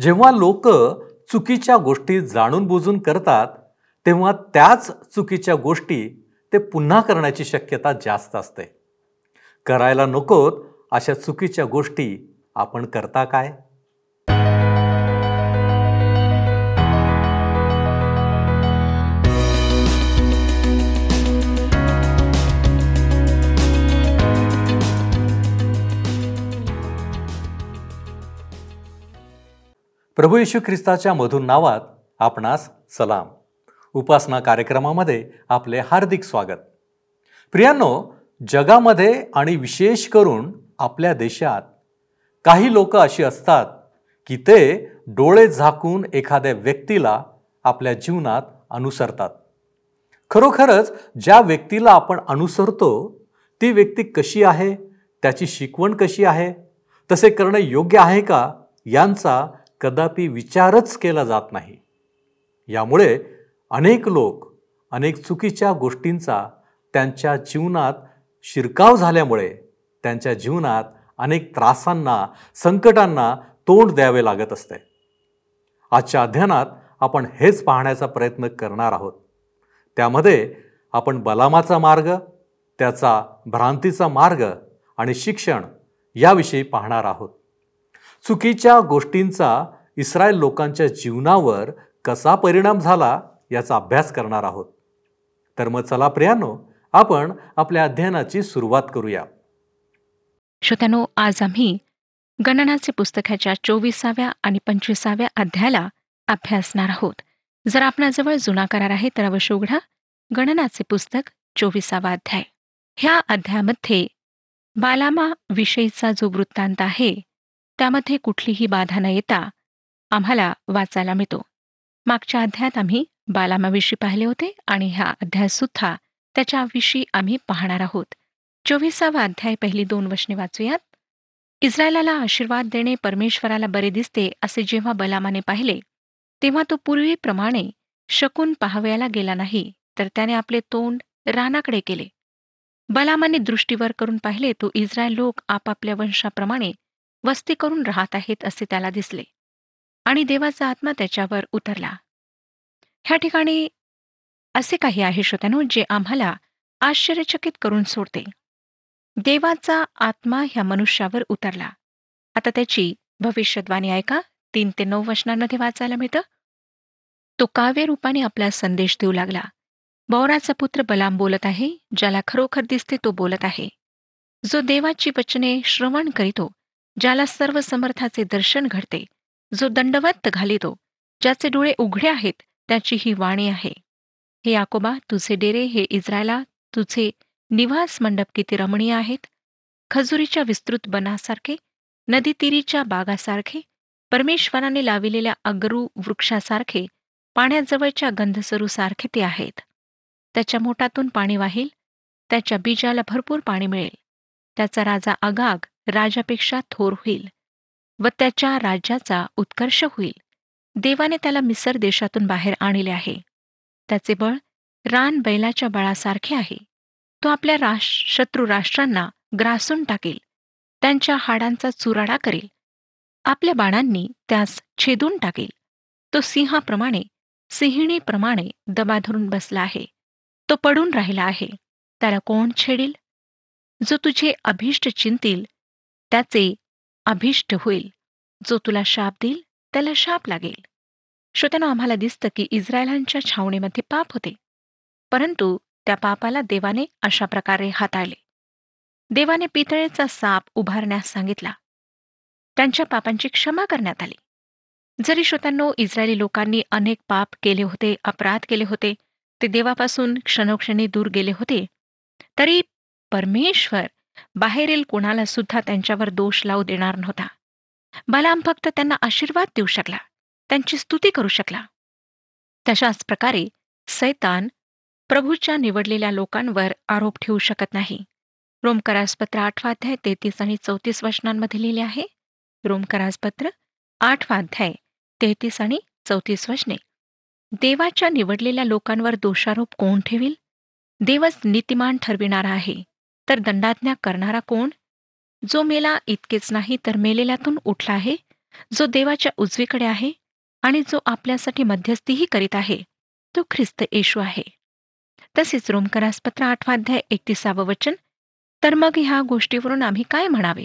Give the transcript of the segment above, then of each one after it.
जेव्हा लोक चुकीच्या गोष्टी जाणून बुजून करतात तेव्हा त्याच चुकीच्या गोष्टी ते पुन्हा करण्याची शक्यता जास्त असते. करायला नकोत अशा चुकीच्या गोष्टी आपण करता काय? प्रभू येशू ख्रिस्ताच्या मधून नावात आपणास सलाम. उपासना कार्यक्रमामध्ये आपले हार्दिक स्वागत. प्रियांनो जगामध्ये आणि विशेष करून आपल्या देशात काही लोक अशी असतात की ते डोळे झाकून एखाद्या व्यक्तीला आपल्या जीवनात अनुसरतात. खरोखरच ज्या व्यक्तीला आपण अनुसरतो ती व्यक्ती कशी आहे? त्याची शिकवण कशी आहे? तसे करणे योग्य आहे का? यांचा कदापि विचारच केला जात नाही. यामुळे अनेक लोक अनेक चुकीच्या गोष्टींचा त्यांच्या जीवनात शिरकाव झाल्यामुळे त्यांच्या जीवनात अनेक त्रासांना संकटांना तोंड द्यावे लागत असते. आजच्या अध्ययनात आपण हेच पाहण्याचा प्रयत्न करणार आहोत. त्यामध्ये आपण बलामाचा मार्ग त्याचा भ्रांतीचा मार्ग आणि शिक्षण याविषयी पाहणार आहोत. चुकीच्या गोष्टींचा इस्रायल लोकांच्या जीवनावर कसा परिणाम झाला याचा अभ्यास करणार आहोत. तर मग चला प्रियानो आपण आपल्या अध्ययनाची सुरुवात करूया. श्रोत्यानो आज आम्ही गणनाचे पुस्तकाच्या चोवीसाव्या आणि पंचवीसाव्या अध्यायाला अभ्यासणार आहोत. जर आपणाजवळ जुना करार आहे तर अवश्य उघडा गणनाचे पुस्तक चोवीसावा अध्याय. ह्या अध्यायामध्ये बालामा विषयीचा जो वृत्तांत आहे त्यामध्ये कुठलीही बाधा न येता आम्हाला वाचायला मिळतो. मागच्या अध्यायात आम्ही बालामाविषयी पाहिले होते आणि ह्या अध्याय सुद्धा त्याच्याविषयी आम्ही पाहणार आहोत. चोवीसावा अध्याय पहिली दोन वशने वाचूयात. इस्रायलाला आशीर्वाद देणे परमेश्वराला बरे दिसते असे जेव्हा बलामाने पाहिले तेव्हा तो पूर्वीप्रमाणे शकून पाहावयाला गेला नाही तर त्याने आपले तोंड रानाकडे केले. बलामाने दृष्टीवर करून पाहिले तो इस्रायल लोक आपापल्या वंशाप्रमाणे वस्ती करून राहत आहेत असे त्याला दिसले. आणि देवाचा आत्मा त्याच्यावर उतरला. ह्या ठिकाणी असे काही आहे श्रोत्यानो जे आम्हाला आश्चर्यचकित करून सोडते. देवाचा आत्मा ह्या मनुष्यावर उतरला. आता त्याची भविष्यद्वाणी ऐका. तीन ते नऊ वचनांमध्ये वाचायला मिळतं. तो काव्य रूपाने आपला संदेश देऊ लागला. बौराचा पुत्र बलाम बोलत आहे ज्याला खरोखर दिसते तो बोलत आहे. जो देवाची वचने श्रवण करीतो ज्याला सर्व समर्थाचे दर्शन घडते जो दंडवत घालितो ज्याचे डोळे उघडे आहेत त्याची ही वाणी आहे. हे याकोबा तुझे डेरे हे इस्रायला तुझे निवास मंडप किती रमणीय आहेत. खजुरीच्या विस्तृत बनासारखे नदीतीरीच्या बागासारखे परमेश्वराने लाविलेल्या अगरू वृक्षासारखे पाण्याजवळच्या गंधसरूसारखे ते आहेत. त्याच्या मोठातून पाणी वाहील त्याच्या बीजाला भरपूर पाणी मिळेल. त्याचा राजा अगाग राजापेक्षा थोर होईल व त्याच्या राज्याचा उत्कर्ष होईल. देवाने त्याला मिसर देशातून बाहेर आणले आहे. त्याचे बळ रान बैलाच्या बळासारखे आहे. तो आपल्या राश शत्रू राष्ट्रांना ग्रासून टाकेल. त्यांच्या हाडांचा चुराडा करेल. आपल्या बाणांनी त्यास छेदून टाकेल. तो सिंहाप्रमाणे सिंहिणीप्रमाणे दबा धरून बसला आहे. तो पडून राहिला आहे. त्याला कोण छेडील? जो तुझे अभिष्ट चिंतील त्याचे अभिष्ट होईल. जो तुला शाप देईल त्याला शाप लागेल. श्रोत्यानं आम्हाला दिसतं की इस्रायलांच्या छावणीमध्ये पाप होते. परंतु त्या पापाला देवाने अशा प्रकारे हाताळले. देवाने पितळेचा साप उभारण्यास सांगितला. त्यांच्या पापांची क्षमा करण्यात आली. जरी श्रोत्यांनो इस्रायली लोकांनी अनेक पाप केले होते अपराध केले होते ते देवापासून क्षणोक्षणी दूर गेले होते तरी परमेश्वर बाहेरील कुणाला सुद्धा त्यांच्यावर दोष लावू देणार नव्हता. बलाम फक्त त्यांना आशीर्वाद देऊ शकला. त्यांची स्तुती करू शकला. तशाच प्रकारे सैतान प्रभूच्या निवडलेल्या लोकांवर आरोप ठेवू शकत नाही. रोमकरासपत्र आठवाध्याय तेहतीस आणि चौतीस वचनांमध्ये लिहिले आहे. रोमकरासपत्र आठवाध्याय तेहतीस आणि चौतीस वचने. देवाच्या निवडलेल्या लोकांवर दोषारोप कोण ठेवील? देवच नीतिमान ठरविणारा आहे. तर दंडाज्ञा करणारा कोण? जो मेला इतकेच नाही तर मेलेल्यातून उठला आहे जो देवाच्या उजवीकडे आहे आणि जो आपल्यासाठी मध्यस्थीही करीत आहे तो ख्रिस्त येशू आहे. तसेच रोमकरासपत्र आठवाध्याय एकतीसावं वचन. तर मग ह्या गोष्टीवरून आम्ही काय म्हणावे?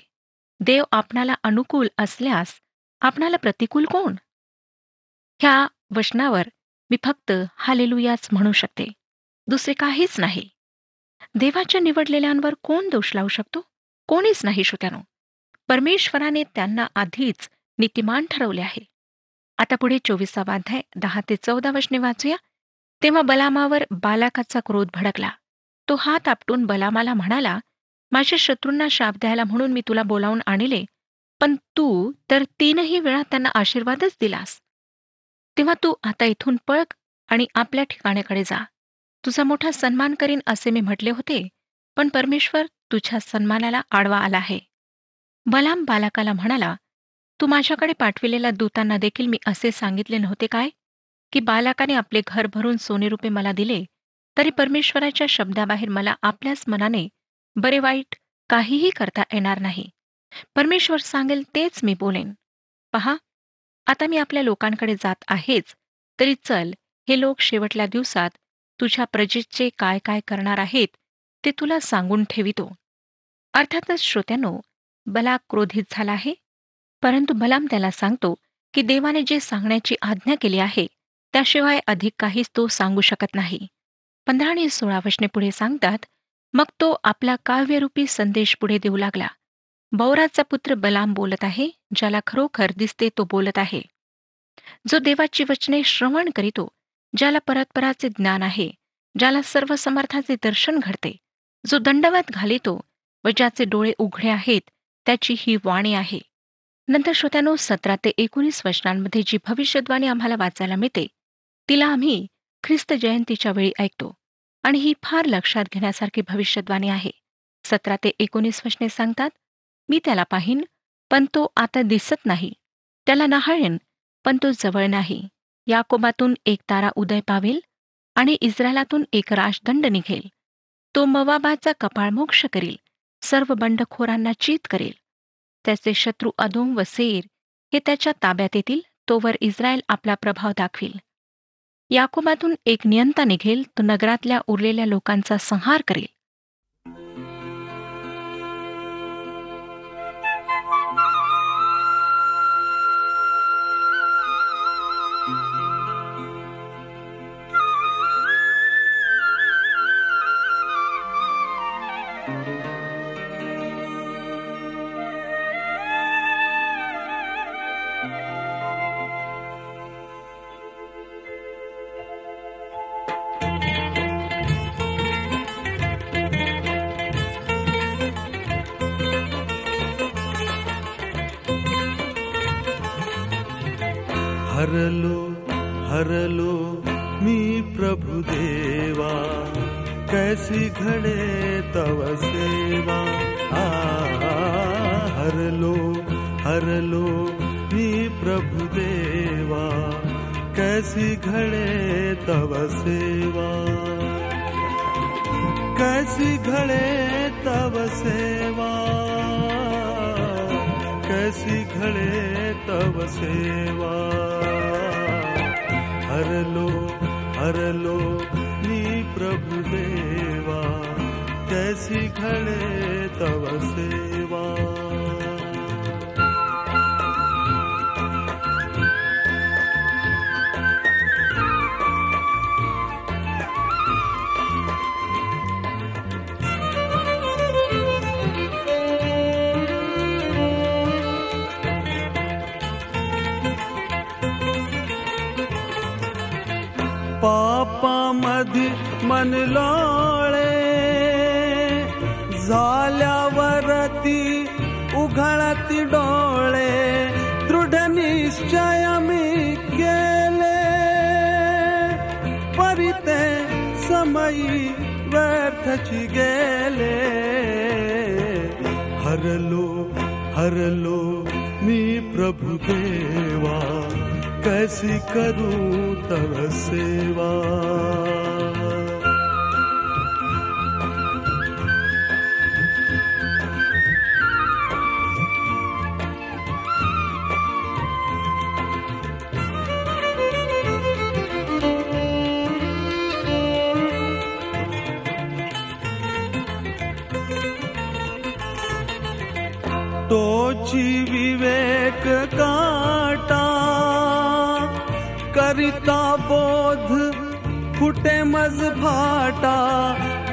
देव आपणाला अनुकूल असल्यास आपणाला प्रतिकूल कोण? ह्या वचनावर मी फक्त हालेलुयाच म्हणू शकते. दुसरे काहीच नाही. देवाच्या निवडलेल्यांवर कोण दोष लावू शकतो? कोणीच नाही श्रोत्यानो. परमेश्वराने त्यांना आधीच नीतिमान ठरवले आहे. आता पुढे चोवीसावा अध्याय दहा ते चौदा वशने वाचूया. तेव्हा बलामावर बालाकाचा क्रोध भडकला. तो हात आपटून बलामाला म्हणाला माझ्या शत्रूंना शाप द्यायला म्हणून मी तुला बोलावून आणले पण तू तर तीनही वेळा त्यांना आशीर्वादच दिलास. तेव्हा तू आता इथून पळक आणि आपल्या ठिकाणाकडे जा. तुझा मोठा सन्मान करीन असे मी म्हटले होते पण परमेश्वर तुझ्या सन्मानाला आडवा आला आहे. बलाम बालाकाला म्हणाला तू माझ्याकडे पाठविलेल्या दूतांना देखील मी असे सांगितले नव्हते काय? की बालकाने आपले घर भरून सोने रूपे मला दिले तरी परमेश्वराच्या शब्दाबाहेर मला आपल्याच मनाने बरे वाईट काहीही करता येणार नाही. परमेश्वर सांगेल तेच मी बोलेन. पहा आता मी आपल्या लोकांकडे जात आहेच तरी चल हे लोक शेवटल्या दिवसात तुझ्या प्रजेचे काय काय करणार आहेत ते तुला सांगून ठेवितो. अर्थातच श्रोत्यानो बला क्रोधित झाला आहे परंतु बलाम त्याला सांगतो की देवाने जे सांगण्याची आज्ञा केली आहे त्याशिवाय अधिक काहीच तो सांगू शकत नाही. पंधरा आणि सोळा वशने पुढे सांगतात मग तो आपला काव्यरूपी संदेश पुढे देऊ लागला. बौराचा पुत्र बलाम बोलत आहे ज्याला खरोखर दिसते तो बोलत आहे. जो देवाची वचने श्रवण करीतो ज्याला परतपराचे ज्ञान आहे ज्याला सर्व समर्थाचे दर्शन घडते. जो दंडवत घालितो व ज्याचे डोळे उघडे आहेत त्याची ही वाणी आहे. नंतर श्रोत्यानो सतरा ते एकोणीस वचनांमध्ये जी भविष्यद्वाणी आम्हाला वाचायला मिळते तिला आम्ही ख्रिस्त जयंतीच्या वेळी ऐकतो आणि ही फार लक्षात घेण्यासारखी भविष्यद्वाणी आहे. सतरा ते एकोणीस वचने सांगतात मी त्याला पाहीन पण तो आता दिसत नाही. त्याला नहाळेन पण तो जवळ नाही. याकोबातून एक तारा उदय पावेल आणि इस्रायलातून एक राजदंड निघेल. तो मवाबाचा कपाळ मोक्ष करील सर्व बंडखोरांना चीत करेल. त्याचे शत्रू अदोम व सेर हे त्याच्या ताब्यात येतील तोवर इस्रायल आपला प्रभाव दाखवील. याकोबातून एक नियंता निघेल तो नगरातल्या उरलेल्या लोकांचा संहार करेल. मी प्रभु देवा कैसी घडे तव सेवा। आ हरलो हरलो मी प्रभु देवा कैसी घडे तव सेवा। कैसी घडे तव सेवा कैसी घडे तव सेवा। हरलो हरलो नी प्रभु देवा कैसी घडे तव से पापामध्ये मन लोळे झाल्यावरती उघळती डोळे दृढ निश्चय मी केले. परिते समयी व्यर्थची गेले. हरलो हरलो मी प्रभु देवा. कैसी करूं तव सेवा। तोची विवेक का करिता बोध फुटे मज फाटा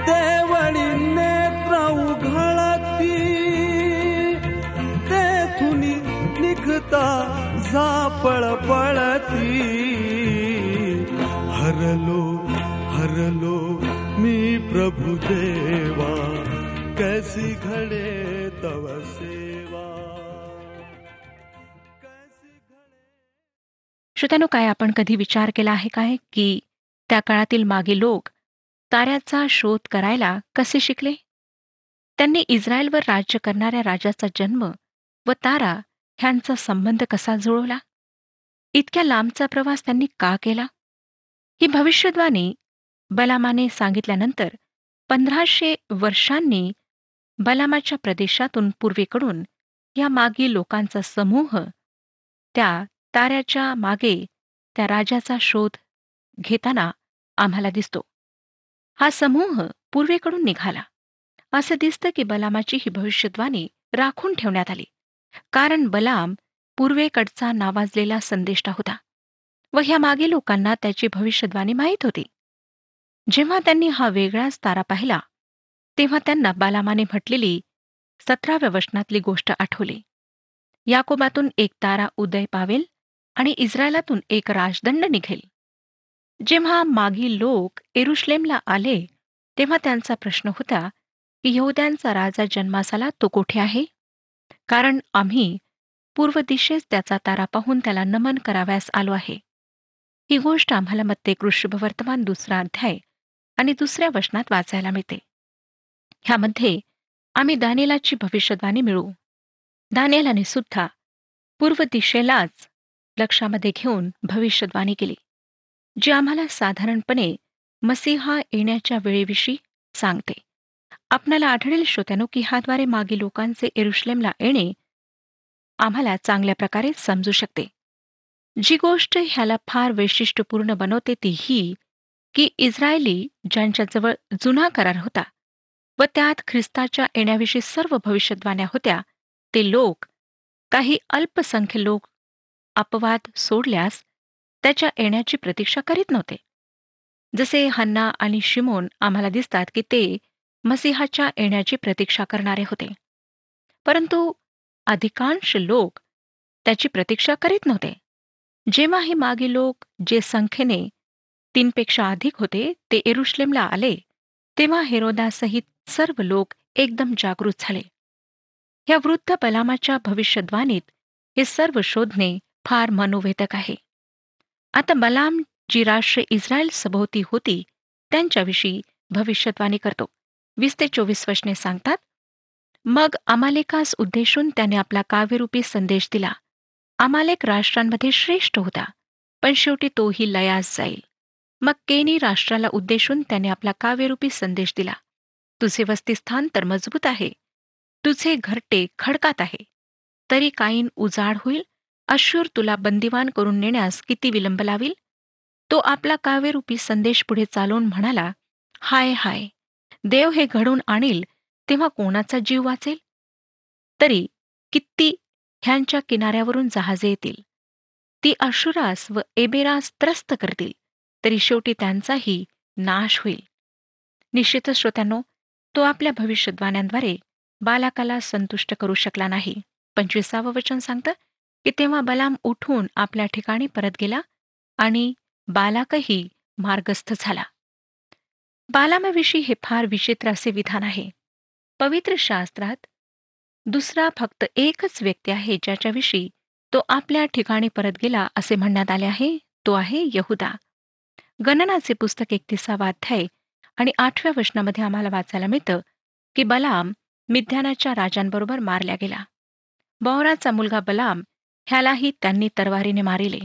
देवळी नेत्र उघळती. तेथुनी निघता झापळ पळती. हरलो हरलो मी प्रभु देवा कैसी घडे तवसे. श्रोत्यानो काय आपण कधी विचार केला आहे काय? की त्या काळातील मागे लोक ताऱ्याचा शोध करायला कसे शिकले? त्यांनी इस्रायलवर राज्य करणाऱ्या राजाचा जन्म व तारा ह्यांचा संबंध कसा जुळवला? इतक्या लांबचा प्रवास त्यांनी का केला? ही भविष्यद्वाणी बलामाने सांगितल्यानंतर पंधराशे वर्षांनी बलामाच्या प्रदेशातून पूर्वेकडून या मागी लोकांचा समूह त्या ताऱ्याच्या मागे त्या राजाचा शोध घेताना आम्हाला दिसतो. हा समूह पूर्वेकडून निघाला. असं दिसतं की बलामाची ही भविष्यद्वाणी राखून ठेवण्यात आली. कारण बलाम पूर्वेकडचा नावाजलेला संदेष्टा होता व ह्या मागे लोकांना त्याची भविष्यद्वाणी माहीत होती. जेव्हा त्यांनी हा वेगळाच तारा पाहिला तेव्हा त्यांना बालामाने म्हटलेली सतराव्या वचनातली गोष्ट आठवली. याकोबातून एक तारा उदय पावेल आणि इस्रायलातून एक राजदंड निघेल. जेव्हा मागील लोक एरुश्लेमला आले तेव्हा त्यांचा प्रश्न होता की यहुद्यांचा राजा जन्मास आला तो कोठे आहे? कारण आम्ही पूर्व दिशेस त्याचा तारा पाहून त्याला नमन कराव्यास आलो आहे. ही गोष्ट आम्हाला मत्ते वर्तमान दुसरा अध्याय आणि दुसऱ्या वचनात वाचायला मिळते. ह्यामध्ये आम्ही दानेलाची भविष्यवाणी मिळू. दानेलाने सुद्धा पूर्व दिशेलाच लक्षामध्ये घेऊन भविष्यद्वाणी केली. जी आम्हाला साधारणपणे मसीहा येण्याच्या वेळेविषयी सांगते. आपणाला आढळेल श्रोत्यानो की ह्याद्वारे मागे लोकांचे एरुश्लेमला येणे आम्हाला चांगल्या प्रकारे समजू शकते. जी गोष्ट ह्याला फार वैशिष्ट्यपूर्ण बनवते ती ही की इस्रायली ज्यांच्याजवळ जुना करार होता व त्यात ख्रिस्ताच्या येण्याविषयी सर्व भविष्यद्वाण्या होत्या ते लोक काही अल्पसंख्य लोक अपवाद सोडल्यास त्याच्या येण्याची प्रतीक्षा करीत नव्हते. जसे हन्ना आणि शिमोन आम्हाला दिसतात की ते मसिहाच्या येण्याची प्रतीक्षा करणारे होते. परंतु अधिकांश लोक त्याची प्रतीक्षा करीत नव्हते. जेव्हा हे मागे लोक जे संख्येने तीनपेक्षा अधिक होते ते एरुश्लेमला आले तेव्हा हेरोदासहित सर्व लोक एकदम जागृत झाले. या वृद्ध बलामाच्या भविष्यद्वानीत हे सर्व शोधणे फार मनोवेदक आहे. आता बलाम जी राष्ट्र इस्रायल सभोवती होती त्यांच्याविषयी भविष्यद्वाणी करतो. वीस ते चोवीस वशने सांगतात मग अमालेकास उद्देशून त्याने आपला काव्यरूपी संदेश दिला. अमालेक राष्ट्रांमध्ये श्रेष्ठ होता पण शेवटी तोही लयास जाईल. मग केनी राष्ट्राला उद्देशून त्याने आपला काव्यरूपी संदेश दिला. तुझे वस्तीस्थान तर मजबूत आहे. तुझे घरटे खडकात आहे. तरी काईन उजाड होईल अश्रूर तुला बंदिवान करून नेण्यास किती विलंब लावील? तो आपला काव्यरूपी संदेश पुढे चालवून म्हणाला हाय हाय. देव हे घडून आणील तेव्हा कोणाचा जीव वाचेल? तरी किती ह्यांच्या किनाऱ्यावरून जहाजे येतील? ती अशुरास व एबेरास त्रस्त करतील तरी शेवटी त्यांचाही नाश होईल. निश्चितच श्रोत्यांनो तो आपल्या भविष्यद्वान्यांद्वारे बालकाला संतुष्ट करू शकला नाही. पंचवीसावं वचन सांगतं की तेव्हा बलाम उठून आपल्या ठिकाणी परत गेला आणि बालाकही मार्गस्थ झाला. बालामाविषयी हे फार विचित्र असे विधान आहे. पवित्र शास्त्रात दुसरा फक्त एकच व्यक्ती आहे ज्याच्याविषयी तो आपल्या ठिकाणी परत गेला असे म्हणण्यात आले आहे तो आहे यहुदा. गणनाचे पुस्तक एकतीसावा अध्याय आणि आठव्या वचनामध्ये आम्हाला वाचायला मिळतं की बलाम मिध्यानाच्या राजांबरोबर मारल्या गेला. बौराचा मुलगा बलाम ह्यालाही त्यांनी तरवारीने मारिले.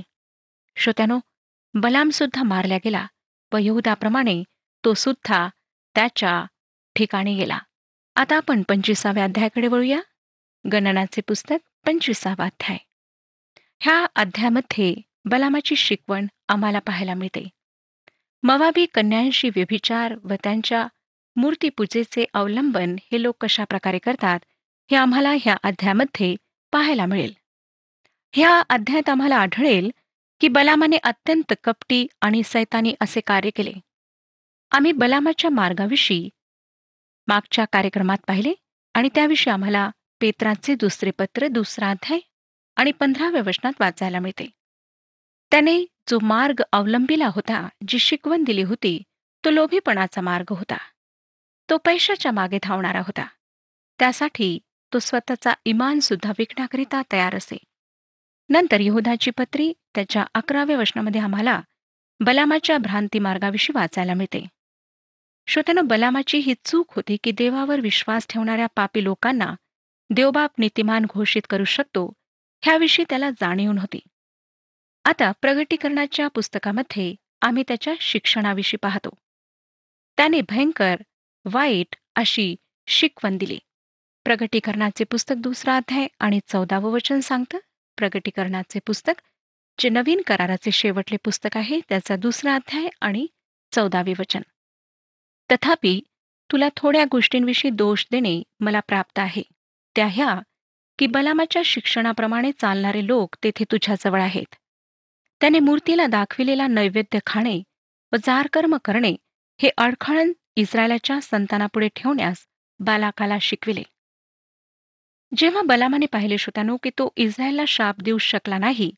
श्रोत्यानो बलामसुद्धा मारल्या गेला व यहुदाप्रमाणे तो सुद्धा त्याच्या ठिकाणी गेला. आता आपण पंचवीसाव्या अध्यायाकडे वळूया. गणनाचे पुस्तक पंचवीसावा अध्याय. ह्या अध्यायामध्ये बलामाची शिकवण आम्हाला पाहायला मिळते. मवाबी कन्यांशी व्यभिचार व त्यांच्या मूर्तीपूजेचे अवलंबन हे लोक कशा प्रकारे करतात हे आम्हाला ह्या अध्यायामध्ये पाहायला मिळेल. ह्या अध्यायात आम्हाला आढळेल की बलामाने अत्यंत कपटी आणि सैतानी असे कार्य केले. आम्ही बलामाच्या मार्गाविषयी मागच्या कार्यक्रमात पाहिले आणि त्याविषयी आम्हाला पेत्राचे दुसरे पत्र दुसरा अध्याय आणि पंधराव्या वचनात वाचायला मिळते. त्याने जो मार्ग अवलंबिला होता जी शिकवण दिली होती तो लोभीपणाचा मार्ग होता. तो पैशाच्या मागे धावणारा होता. त्यासाठी तो स्वतःचा इमान सुद्धा विकण्याकरिता तयार असे. नंतर यहुदाची पत्री त्याच्या अकराव्या वचनामध्ये आम्हाला बलामाच्या भ्रांती मार्गाविषयी वाचायला मिळते. श्रोत्यानं बलामाची ही चूक होती की देवावर विश्वास ठेवणाऱ्या पापी लोकांना देवबाप नीतिमान घोषित करू शकतो ह्याविषयी त्याला जाणीव नव्हती. आता प्रगटीकरणाच्या पुस्तकामध्ये आम्ही त्याच्या शिक्षणाविषयी पाहतो. त्याने भयंकर वाईट अशी शिकवण दिली. प्रगटीकरणाचे पुस्तक दुसरा अध्याय आणि चौदावं वचन सांगतं प्रगटीकरणाचे पुस्तक जे नवीन कराराचे शेवटले पुस्तक आहे त्याचा दुसरा अध्याय आणि चौदावे वचन. तथापि तुला थोड्या गोष्टींविषयी दोष देणे मला प्राप्त आहे. त्या ह्या की बलामाच्या शिक्षणाप्रमाणे चालणारे लोक तेथे तुझ्याजवळ आहेत. त्याने मूर्तीला दाखविलेला नैवेद्य खाणे व जारकर्म करणे हे अडखळण इस्रायलाच्या संतानापुढे ठेवण्यास बालाकाला शिकविले. जेव्हा बलामाने पाहिले श्रोत्यानो की तो इस्रायलला शाप देऊ शकला नाही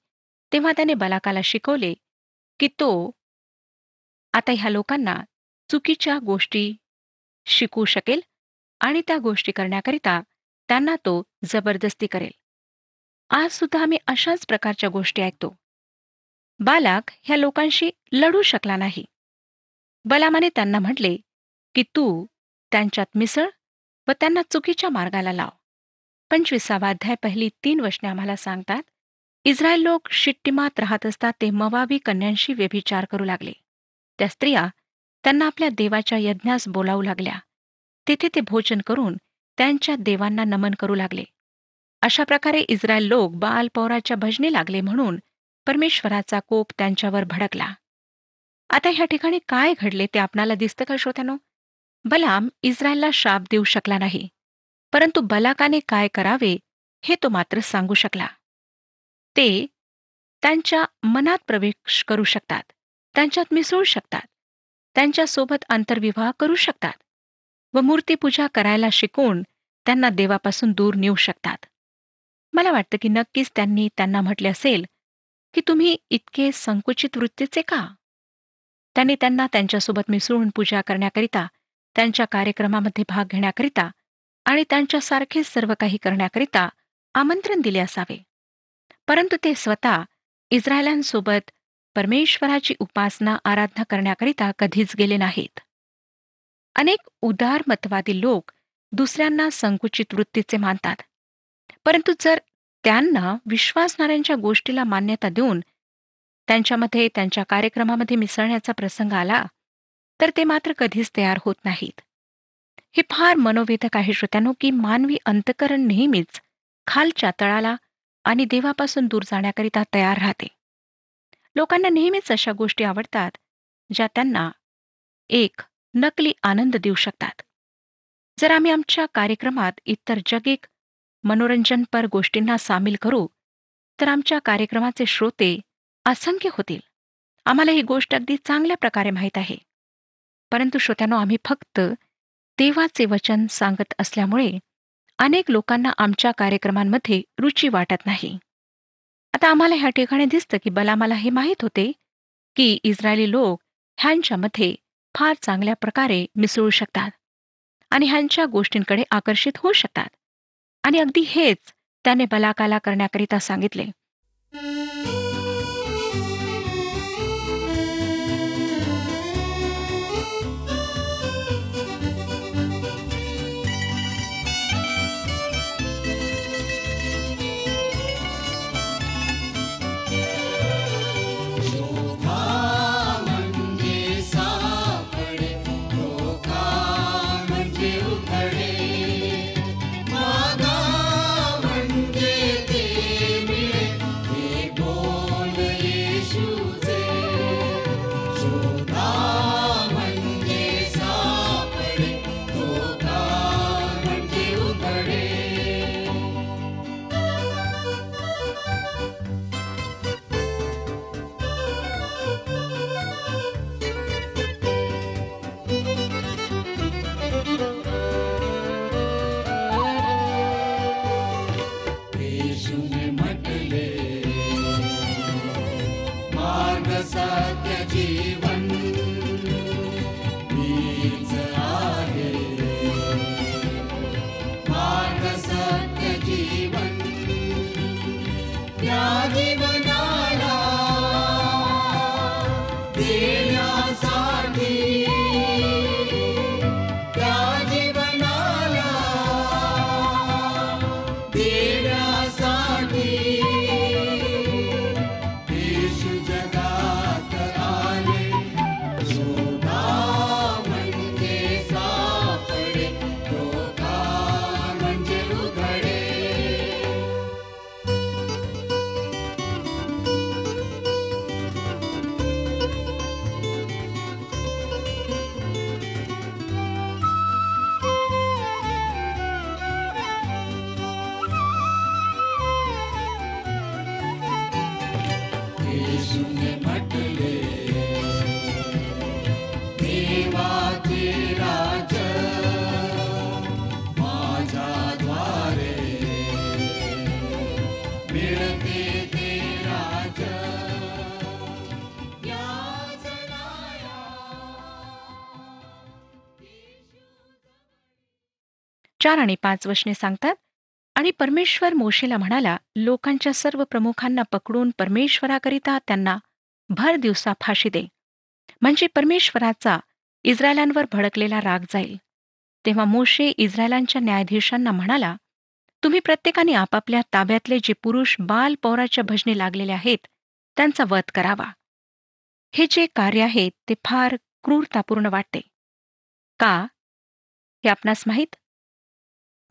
तेव्हा त्याने बलाकाला शिकवले की तो आता ह्या लोकांना चुकीच्या गोष्टी शिकू शकेल आणि त्या गोष्टी करण्याकरिता त्यांना तो जबरदस्ती करेल. आज सुद्धा आम्ही अशाच प्रकारच्या गोष्टी ऐकतो. बालाक ह्या लोकांशी लढू शकला नाही. बलामाने त्यांना म्हटले की तू त्यांच्यात मिसळ व त्यांना चुकीच्या मार्गाला लाव. पंचवीसावा अध्याय पहिली तीन वचने आम्हाला सांगतात इस्रायल लोक शिट्टीमात राहत असता ते मवावी कन्यांशी व्यभिचार करू लागले. त्या स्त्रिया त्यांना आपल्या देवाच्या यज्ञास बोलावू लागल्या. तेथे ते भोजन करून त्यांच्या देवांना नमन करू लागले. अशा प्रकारे इस्रायल लोक बाल पौराच्या भजने लागले म्हणून परमेश्वराचा कोप त्यांच्यावर भडकला. आता ह्या ठिकाणी काय घडले ते आपणाला दिसतं का श्रोत्यानो? बलाम इस्रायलला शाप देऊ शकला नाही. परंतु बलाकाने काय करावे हे तो मात्र सांगू शकला. ते त्यांच्या मनात प्रवेश करू शकतात. त्यांच्यात मिसळू शकतात. त्यांच्यासोबत आंतरविवाह करू शकतात व मूर्तीपूजा करायला शिकवून त्यांना देवापासून दूर नेऊ शकतात. मला वाटतं की नक्कीच त्यांनी त्यांना म्हटले असेल की तुम्ही इतके संकुचित वृत्तीचे का? त्यांनी त्यांना त्यांच्यासोबत मिसळून पूजा करण्याकरिता त्यांच्या कार्यक्रमामध्ये भाग घेण्याकरिता आणि त्यांच्यासारखे सर्व काही करण्याकरिता आमंत्रण दिले असावे. परंतु ते स्वतः इस्रायलांसोबत परमेश्वराची उपासना आराधना करण्याकरिता कधीच गेले नाहीत. अनेक उदारमतवादी लोक दुसऱ्यांना संकुचित वृत्तीचे मानतात. परंतु जर त्यांना विश्वासणाऱ्यांच्या गोष्टीला मान्यता देऊन त्यांच्यामध्ये त्यांच्या कार्यक्रमामध्ये मिसळण्याचा प्रसंग आला तर ते मात्र कधीच तयार होत नाहीत. हे फार मनोवेधक आहे श्रोत्यानो की मानवी अंतकरण नेहमीच खालच्या तळाला आणि देवापासून दूर जाण्याकरिता तयार राहते. लोकांना नेहमीच अशा गोष्टी आवडतात ज्या त्यांना एक नकली आनंद देऊ शकतात. जर आम्ही आमच्या कार्यक्रमात इतर जगिक मनोरंजनपर गोष्टींना सामील करू तर आमच्या कार्यक्रमाचे श्रोते असंख्य होतील. आम्हाला ही गोष्ट अगदी चांगल्या प्रकारे माहीत आहे. परंतु श्रोत्यानो आम्ही फक्त देवाचे वचन सांगत असल्यामुळे अनेक लोकांना आमच्या कार्यक्रमांमध्ये रुची वाटत नाही. आता आम्हाला ह्या ठिकाणी दिसतं की बलामाला हे माहीत होते की इस्रायली लोक ह्यांच्यामध्ये फार चांगल्या प्रकारे मिसळू शकतात आणि ह्यांच्या गोष्टींकडे आकर्षित होऊ शकतात. आणि अगदी हेच त्याने बलाकाला करण्याकरिता सांगितले. चार आणि पाच वचने सांगतात आणि परमेश्वर मोशेला म्हणाला लोकांच्या सर्व प्रमुखांना पकडून परमेश्वराकरिता त्यांना भर दिवसा फाशी दे. म्हणजे परमेश्वराचा इस्रायलांवर भडकलेला राग जाईल. तेव्हा मोशे इस्रायलांच्या न्यायाधीशांना म्हणाला तुम्ही प्रत्येकाने आपापल्या ताब्यातले जे पुरुष बाल पौराच्या भजने लागलेले आहेत त्यांचा वध करावा. हे जे कार्य आहे ते फार क्रूरतापूर्ण वाटते. का? हे आपणास माहीत?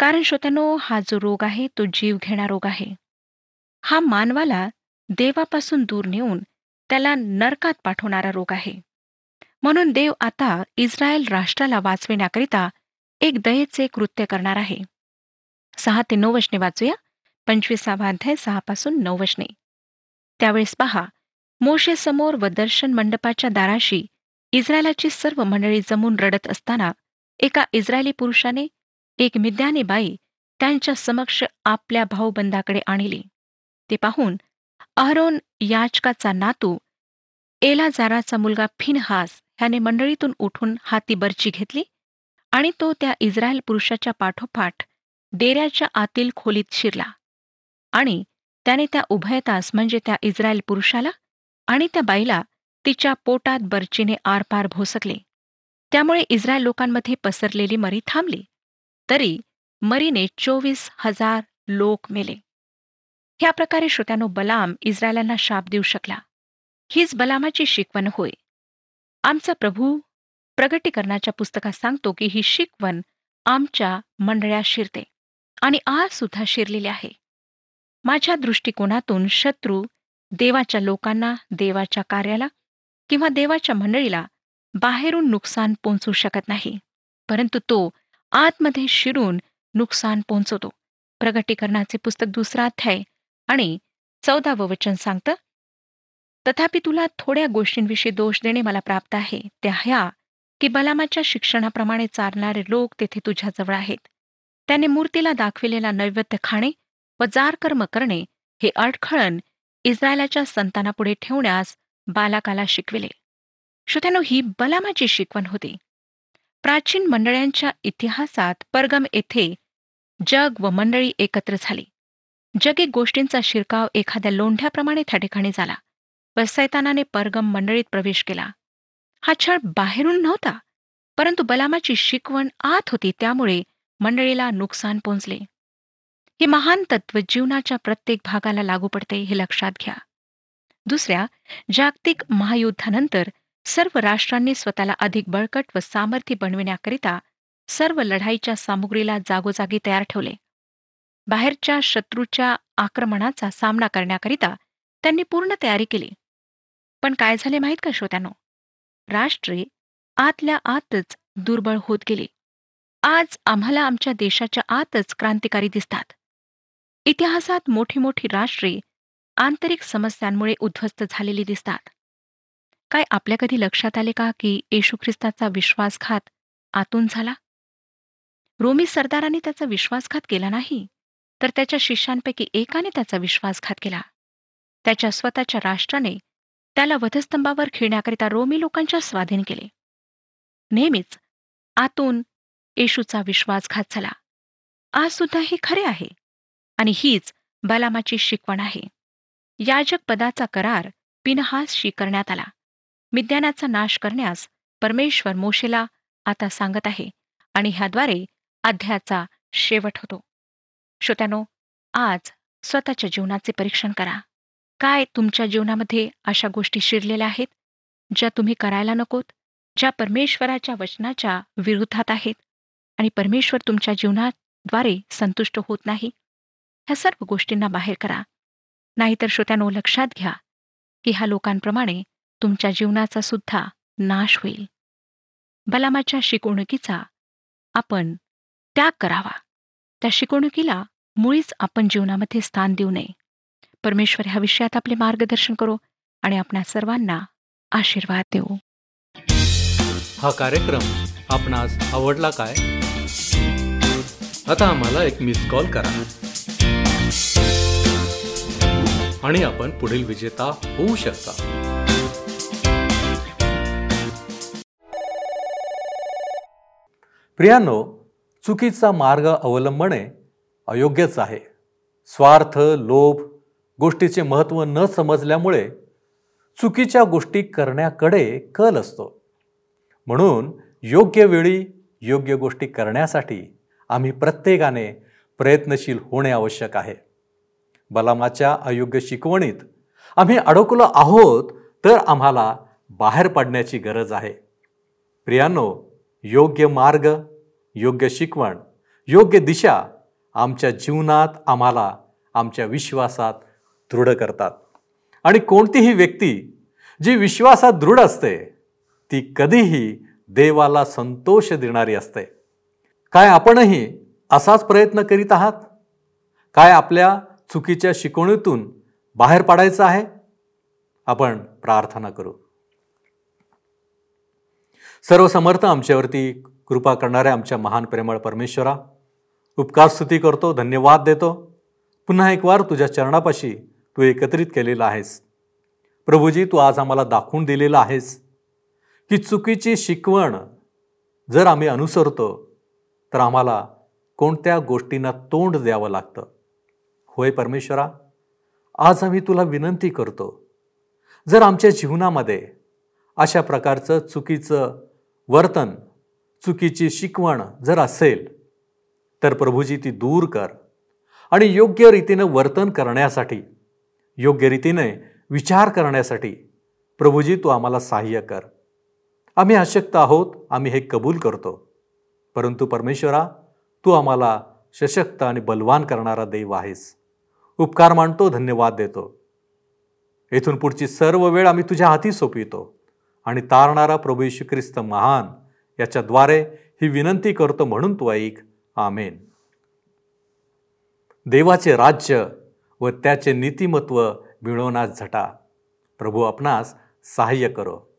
कारण श्रोत्यानो हा जो रोग आहे तो जीव घेणा रोग आहे. हा मानवाला देवापासून दूर नेऊन त्याला नरकात पाठवणारा रोग आहे. म्हणून देव आता इस्रायल राष्ट्राला वाचविण्याकरिता एक दयेचे कृत्य करणार आहे. सहा ते नऊ वचने वाचूया. पंचवीसावा अध्याय सहापासून नऊ वचने. त्यावेळेस पहा मोशेसमोर व दर्शन मंडपाच्या दाराशी इस्रायलाची सर्व मंडळी जमून रडत असताना एका इस्रायली पुरुषाने एक मिद्याने बाई त्यांच्या समक्ष आपल्या भाऊबंदाकडे आणली. ते पाहून अहरोन याचकाचा नातू एलाजाराचा मुलगा फिनहास ह्याने मंडळीतून उठून हाती बर्ची घेतली आणि तो त्या इस्रायल पुरुषाच्या पाठोपाठ डेऱ्याच्या आतील खोलीत शिरला आणि त्याने त्या उभयतास म्हणजे त्या इस्रायल पुरुषाला आणि त्या बाईला तिच्या पोटात बर्चीने आरपार भोसकले. त्यामुळे इस्रायल लोकांमध्ये पसरलेली मरी थांबली. तरी मरीने चोवीस हजार लोक मेले. ह्या प्रकारे श्रोत्यानो बलाम इस्रायलांना शाप देऊ शकला. हीच बलामाची शिकवण होय. आमचा प्रभू प्रगटीकरणाच्या पुस्तकात सांगतो की ही शिकवण आमच्या मंडळ्या शिरते आणि आज सुद्धा शिरलेली आहे. माझ्या दृष्टिकोनातून शत्रू देवाच्या लोकांना देवाच्या कार्याला किंवा देवाच्या मंडळीला बाहेरून नुकसान पोहोचू शकत नाही परंतु तो आतमध्ये शिरून नुकसान पोहोचवतो. प्रगटीकरणाचे पुस्तक दुसरा अध्याय आणि चौदावं वचन सांगतं तथापि तुला थोड्या गोष्टींविषयी दोष देणे मला प्राप्त आहे. त्या ह्या की बलामाच्या शिक्षणाप्रमाणे चालणारे लोक तेथे तुझ्याजवळ आहेत. त्याने मूर्तीला दाखविलेला नैवेद्य खाणे व जारकर्म करणे हे अडखळण इस्रायलाच्या संतानापुढे ठेवण्यास बालाकाला शिकविले. श्रोत्यानो ही बलामाची शिकवण होती. प्राचीन मंडळांच्या इतिहासात परगम येथे जग व मंडळी एकत्र झाली. जगी गोष्टींचा शिरकाव एखाद्या लोंढ्याप्रमाणे त्या ठिकाणी झाला व सैतानाने परगम मंडळीत प्रवेश केला. हा छळ बाहेरून नव्हता परंतु बलामाची शिकवण आत होती त्यामुळे मंडळीला नुकसान पोचले हे महान तत्व जीवनाच्या प्रत्येक भागाला लागू पडते हे लक्षात घ्या. दुसऱ्या जागतिक महायुद्धानंतर सर्व राष्ट्रांनी स्वतःला अधिक बळकट व सामर्थ्य बनविण्याकरिता सर्व लढाईच्या सामुग्रीला जागोजागी तयार ठेवले. बाहेरच्या शत्रूच्या आक्रमणाचा सामना करण्याकरिता त्यांनी पूर्ण तयारी केली. पण काय झाले माहीत का श्रोत्यानो? राष्ट्रे आतल्या आतच दुर्बळ होत गेली. आज आम्हाला आमच्या देशाच्या आतच क्रांतिकारी दिसतात. इतिहासात मोठी मोठी राष्ट्रे आंतरिक समस्यांमुळे उद्ध्वस्त झालेली दिसतात. काय आपल्या कधी लक्षात आले का की येशू ख्रिस्ताचा विश्वासघात आतून झाला? रोमी सरदाराने त्याचा विश्वासघात केला नाही तर त्याच्या शिष्यांपैकी एकाने त्याचा विश्वासघात केला. त्याच्या स्वतःच्या राष्ट्राने त्याला वधस्तंभावर खेळण्याकरिता रोमी लोकांच्या स्वाधीन केले. नेहमीच आतून येशूचा विश्वासघात झाला. आज सुद्धा हे खरे आहे आणि हीच बलामाची शिकवण आहे. याजक पदाचा करार पिनहासशी शिकरण्यात आला. मिद्यानाचा नाश करण्यास परमेश्वर मोशेला आता सांगत आहे आणि ह्याद्वारे अध्यायाचा शेवट होतो. श्रोत्यानो आज स्वतःच्या जीवनाचे परीक्षण करा. काय तुमच्या जीवनामध्ये अशा गोष्टी शिरलेल्या आहेत ज्या तुम्ही करायला नकोत ज्या परमेश्वराच्या वचनाच्या विरोधात आहेत आणि परमेश्वर तुमच्या जीवनाद्वारे संतुष्ट होत नाही? ह्या सर्व गोष्टींना बाहेर करा. नाहीतर श्रोत्यानो लक्षात घ्या की ह्या लोकांप्रमाणे तुमच्या जीवनाचा सुद्धा नाश होईल. बलामाच्या शिकवणुकीचा आपण त्याग करावा. त्या शिकवणुकीला मुळीच आपण जीवनामध्ये स्थान देऊ नये. परमेश्वर ह्या विषयात आपले मार्गदर्शन करो आणि आपणा सर्वांना आशीर्वाद देऊ. हा कार्यक्रम आपणास आवडला काय? आता आम्हाला एक मिस कॉल करा. आणि आपण पुढील विजेता होऊ शकता. प्रियांनो चुकीचा मार्ग अवलंबणे अयोग्यच आहे. स्वार्थ लोभ गोष्टीचे महत्त्व न समजल्यामुळे चुकीच्या गोष्टी करण्याकडे कल असतो. म्हणून योग्य वेळी योग्य गोष्टी करण्यासाठी आम्ही प्रत्येकाने प्रयत्नशील होणे आवश्यक आहे. बलामाच्या अयोग्य शिकवणीत आम्ही अडकलो आहोत तर आम्हाला बाहेर पडण्याची गरज आहे. प्रियांनो योग्य मार्ग योग्य शिकवण योग्य दिशा आमच्या जीवनात आम्हाला आमच्या विश्वासात दृढ करतात. आणि कोणतीही व्यक्ती जी विश्वासात दृढ असते ती कधीही देवाला संतोष देणारी असते. काय आपणही असाच प्रयत्न करीत आहात? काय आपल्या चुकीच्या शिकवणीतून बाहेर पडायचं आहे? आपण प्रार्थना करू. सर्व समर्थ आमच्यावरती कृपा करणाऱ्या आमच्या महान प्रेमळ परमेश्वरा उपकार स्तुती करतो धन्यवाद देतो. पुन्हा एक वार तुझ्या चरणापाशी तू एकत्रित केलेला आहेस. प्रभूजी तू आज आम्हाला दाखवून दिलेला आहेस की चुकीची शिकवण जर आम्ही अनुसरतो तर आम्हाला कोणत्या गोष्टींना तोंड द्यावं लागतं? होय परमेश्वरा आज आम्ही तुला विनंती करतो जर आमच्या जीवनामध्ये अशा प्रकारचं चुकीचं वर्तन चुकीची शिकवण जर असेल तर प्रभूजी ती दूर कर आणि योग्य रीतीनं वर्तन करण्यासाठी योग्य रीतीने विचार करण्यासाठी प्रभूजी तू आम्हाला सहाय्य कर. आम्ही अशक्त आहोत आम्ही हे कबूल करतो. परंतु परमेश्वरा तू आम्हाला सशक्त आणि बलवान करणारा देव आहेस. उपकार मानतो धन्यवाद देतो. येथून पुढची सर्व वेळ आम्ही तुझ्या हाती सोपवितो. आणि तारणारा प्रभू येशू ख्रिस्त महान याच्याद्वारे ही विनंती करतो म्हणून तू ऐक. आमेन. देवाचे राज्य व त्याचे नीतिमत्व मिळवण्यास झटा. प्रभू आपणास सहाय्य करो.